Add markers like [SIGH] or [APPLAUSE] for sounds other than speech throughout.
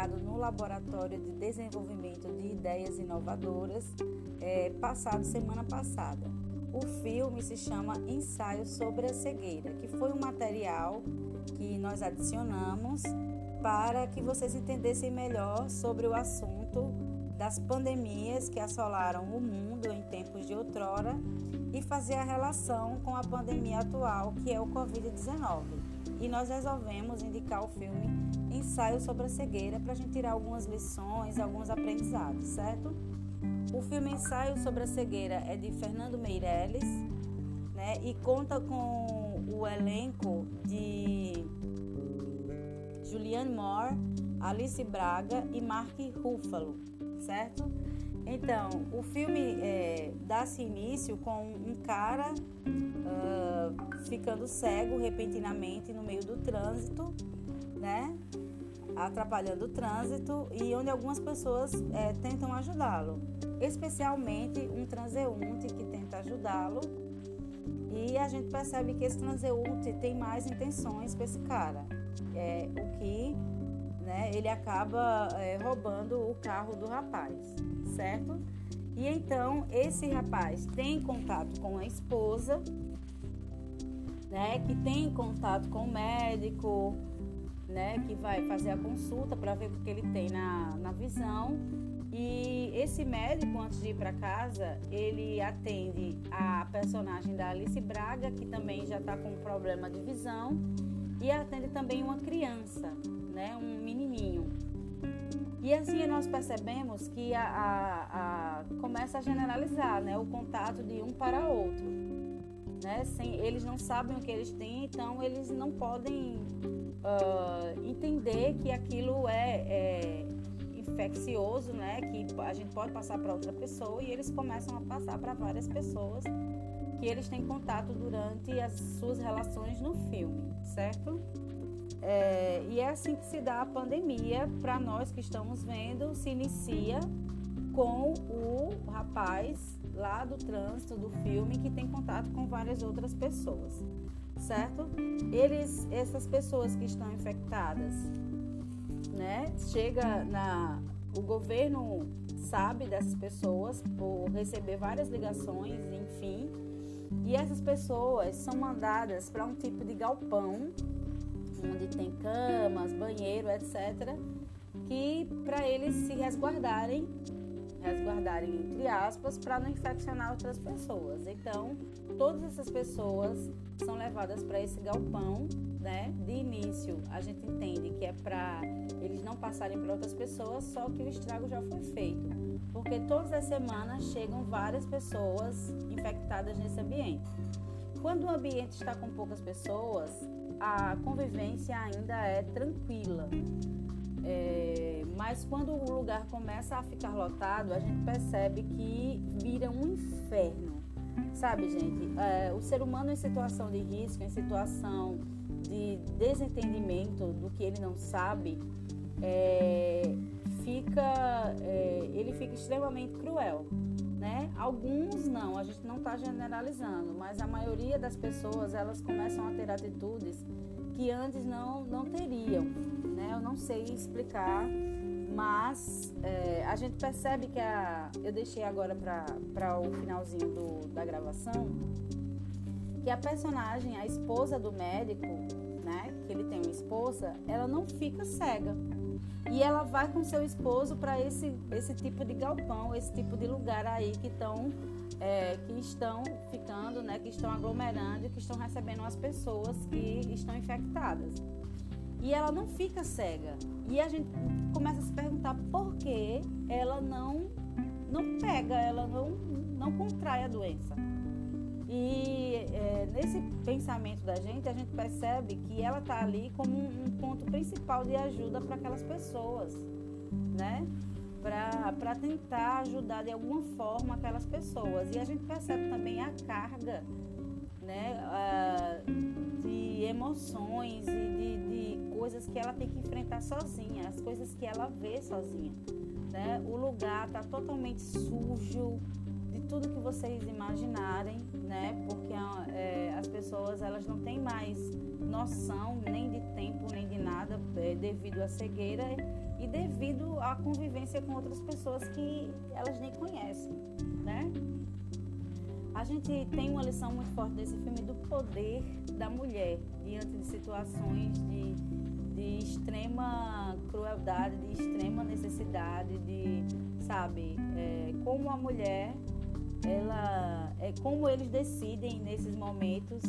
criado no Laboratório de Desenvolvimento de Ideias Inovadoras, é, passado semana passada. O filme se chama Ensaio sobre a Cegueira, que foi um material que nós adicionamos para que vocês entendessem melhor sobre o assunto das pandemias que assolaram o mundo em tempos de outrora e fazer a relação com a pandemia atual, que é o Covid-19. E nós resolvemos indicar o filme Ensaio sobre a Cegueira para a gente tirar algumas lições, alguns aprendizados, certo? O filme Ensaio sobre a Cegueira é de Fernando Meirelles né, e conta com o elenco de Julianne Moore, Alice Braga e Mark Ruffalo, certo? Então, o filme é, dá-se início com um cara uh, ficando cego repentinamente no meio do trânsito, né? atrapalhando o trânsito e onde algumas pessoas é, tentam ajudá-lo, especialmente um transeunte que tenta ajudá-lo e a gente percebe que esse transeunte tem mais intenções para esse cara, é, o que né, ele acaba é, roubando o carro do rapaz, certo? E então esse rapaz tem contato com a esposa, né, que tem contato com o médico, né, que vai fazer a consulta para ver o que ele tem na, na visão. E esse médico, antes de ir para casa, ele atende a personagem da Alice Braga, que também já está com problema de visão, e atende também uma criança, né, um menininho. E assim nós percebemos que a, a, a começa a generalizar né, o contato de um para outro. Né? Sem, eles não sabem o que eles têm, então eles não podem uh, entender que aquilo é, é, infeccioso, né? Que a gente pode passar para outra pessoa e eles começam a passar para várias pessoas que eles têm contato durante as suas relações no filme, certo? É, e é assim que se dá a pandemia para nós que estamos vendo, se inicia com o rapaz lá do trânsito do filme que tem contato com várias outras pessoas certo? Eles, essas pessoas que estão infectadas, né? Chega na, o governo sabe dessas pessoas por receber várias ligações, enfim, e essas pessoas são mandadas para um tipo de galpão onde tem camas, banheiro, etc, que para eles se resguardarem resguardarem entre aspas para não infeccionar outras pessoas. Então, todas essas pessoas são levadas para esse galpão, né? De início, a gente entende que é para eles não passarem para outras pessoas, só que o estrago já foi feito, porque todas as semanas chegam várias pessoas infectadas nesse ambiente. Quando o ambiente está com poucas pessoas, a convivência ainda é tranquila. É, mas quando o lugar começa a ficar lotado, a gente percebe que vira um inferno. Sabe, gente? É, o ser humano em situação de risco, em situação de desentendimento do que ele não sabe, é, fica, é, ele fica extremamente cruel. Né? Alguns não, a gente não está generalizando, mas a maioria das pessoas elas começam a ter atitudes que antes não, não teriam. Né? Eu não sei explicar, mas é, a gente percebe que a, eu deixei agora para o finalzinho do, da gravação que a personagem, a esposa do médico, né, que ele tem uma esposa, ela não fica cega. E ela vai com seu esposo para esse, esse tipo de galpão, esse tipo de lugar aí que estão é, que estão ficando, né, que estão aglomerando que estão recebendo as pessoas que estão infectadas. E ela não fica cega. E a gente começa a se perguntar por que ela não, não pega, ela não, não contrai a doença. E é, nesse pensamento da gente, a gente percebe que ela está ali como um, um ponto principal de ajuda para aquelas pessoas, né? para tentar ajudar de alguma forma aquelas pessoas. E a gente percebe também a carga né, emoções e de, de, coisas que ela tem que enfrentar sozinha, as coisas que ela vê sozinha. Né? O lugar está totalmente sujo de tudo que vocês imaginarem, né? porque é, as pessoas elas não têm mais noção nem de tempo nem de nada é, devido à cegueira e devido à convivência com outras pessoas que elas nem conhecem, né? A gente tem uma lição muito forte desse filme do poder da mulher diante de situações de, de extrema crueldade, de extrema necessidade, de, sabe, é, como a mulher, ela, é como eles decidem nesses momentos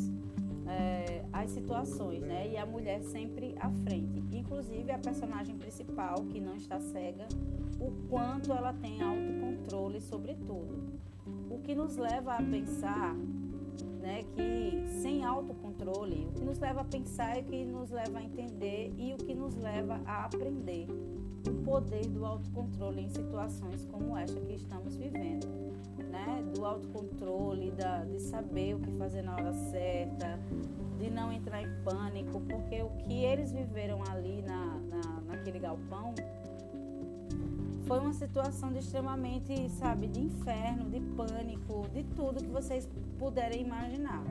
é, as situações, né? E a mulher sempre à frente. Inclusive a personagem principal, que não está cega, o quanto ela tem autocontrole sobre tudo. O que nos leva a pensar né, que sem autocontrole, o que nos leva a pensar e o que nos leva a entender e o que nos leva a aprender o poder do autocontrole em situações como esta que estamos vivendo, né? Do autocontrole, da, de saber o que fazer na hora certa, de não entrar em pânico, porque o que eles viveram ali na, na naquele galpão foi uma situação de extremamente, sabe, de inferno, de pânico, de tudo que vocês puderem imaginar.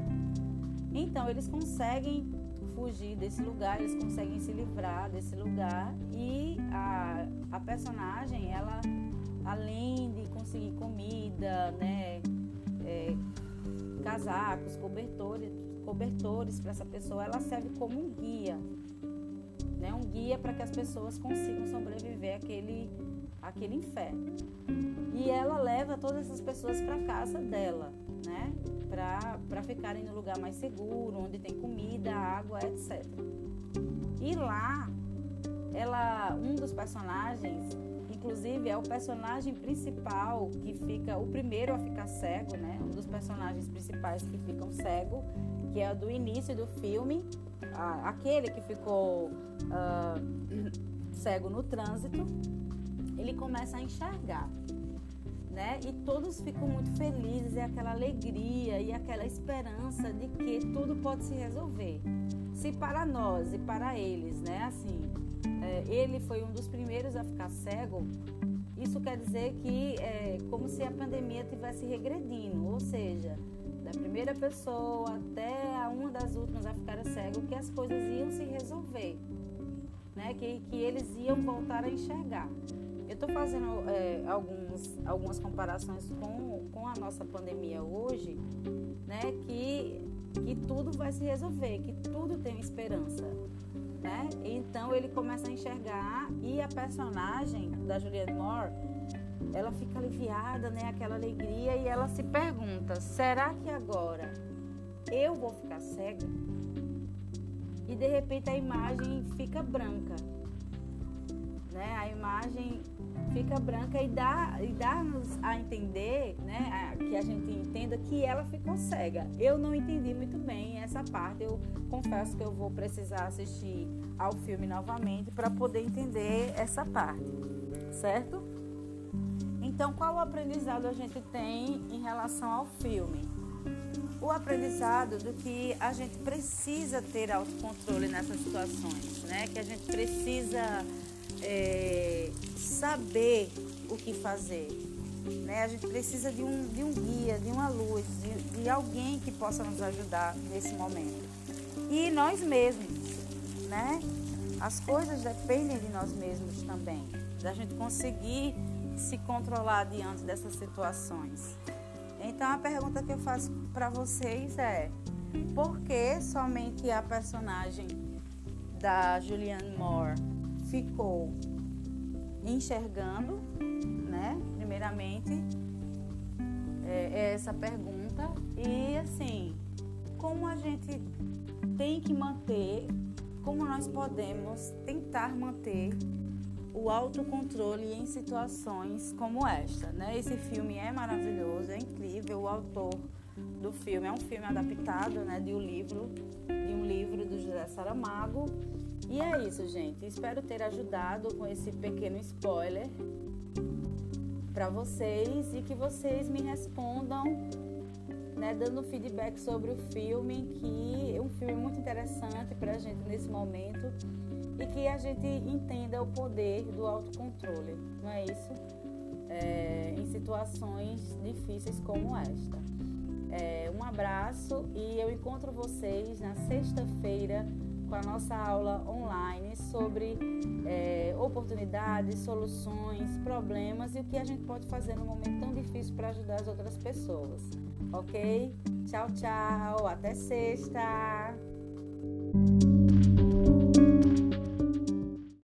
Então, eles conseguem fugir desse lugar, eles conseguem se livrar desse lugar e a, a personagem, ela, além de conseguir comida, né, é, casacos, cobertores, cobertores para essa pessoa, ela serve como um guia, né, um guia para que as pessoas consigam sobreviver àquele aquele inferno. E ela leva todas essas pessoas para casa dela, né? Para ficarem no lugar mais seguro, onde tem comida, água, etc. E lá, ela, um dos personagens, inclusive é o personagem principal que fica, o primeiro a ficar cego, né? Um dos personagens principais que ficam cego, que é do início do filme, aquele que ficou uh, [CLEARS THROAT] cego no trânsito ele começa a enxergar. Né? E todos ficam muito felizes, é aquela alegria e aquela esperança de que tudo pode se resolver. Se para nós e para eles, né, assim, é, ele foi um dos primeiros a ficar cego, isso quer dizer que é como se a pandemia tivesse regredindo, ou seja, da primeira pessoa até a uma das últimas a ficar cego, que as coisas iam se resolver, né? que, que eles iam voltar a enxergar. Estou fazendo é, alguns, algumas comparações com, com a nossa pandemia hoje, né? Que, que tudo vai se resolver, que tudo tem esperança. Né? Então ele começa a enxergar e a personagem da Juliette Moore, ela fica aliviada, né? Aquela alegria e ela se pergunta: será que agora eu vou ficar cega? E de repente a imagem fica branca, né? A imagem fica branca e dá e dá-nos a entender, né, a, que a gente entenda que ela ficou cega. Eu não entendi muito bem essa parte. Eu confesso que eu vou precisar assistir ao filme novamente para poder entender essa parte, certo? Então, qual o aprendizado a gente tem em relação ao filme? O aprendizado do que a gente precisa ter autocontrole nessas situações, né? Que a gente precisa é, saber o que fazer. Né? A gente precisa de um, de um guia, de uma luz, de, de alguém que possa nos ajudar nesse momento. E nós mesmos, né? As coisas dependem de nós mesmos também, da gente conseguir se controlar diante dessas situações. Então a pergunta que eu faço para vocês é: por que somente a personagem da Julianne Moore ficou enxergando, né? Primeiramente, é, é essa pergunta. E assim, como a gente tem que manter, como nós podemos tentar manter o autocontrole em situações como esta, né? Esse filme é maravilhoso, é incrível, o autor do filme é um filme adaptado, né, de um livro, de um livro do José Saramago e é isso, gente. Espero ter ajudado com esse pequeno spoiler para vocês e que vocês me respondam, né, dando feedback sobre o filme, que é um filme muito interessante para a gente nesse momento e que a gente entenda o poder do autocontrole, não é isso? É, em situações difíceis como esta. É, um abraço e eu encontro vocês na sexta-feira com a nossa aula online sobre é, oportunidades, soluções, problemas e o que a gente pode fazer no momento tão difícil para ajudar as outras pessoas. Ok? Tchau, tchau. Até sexta.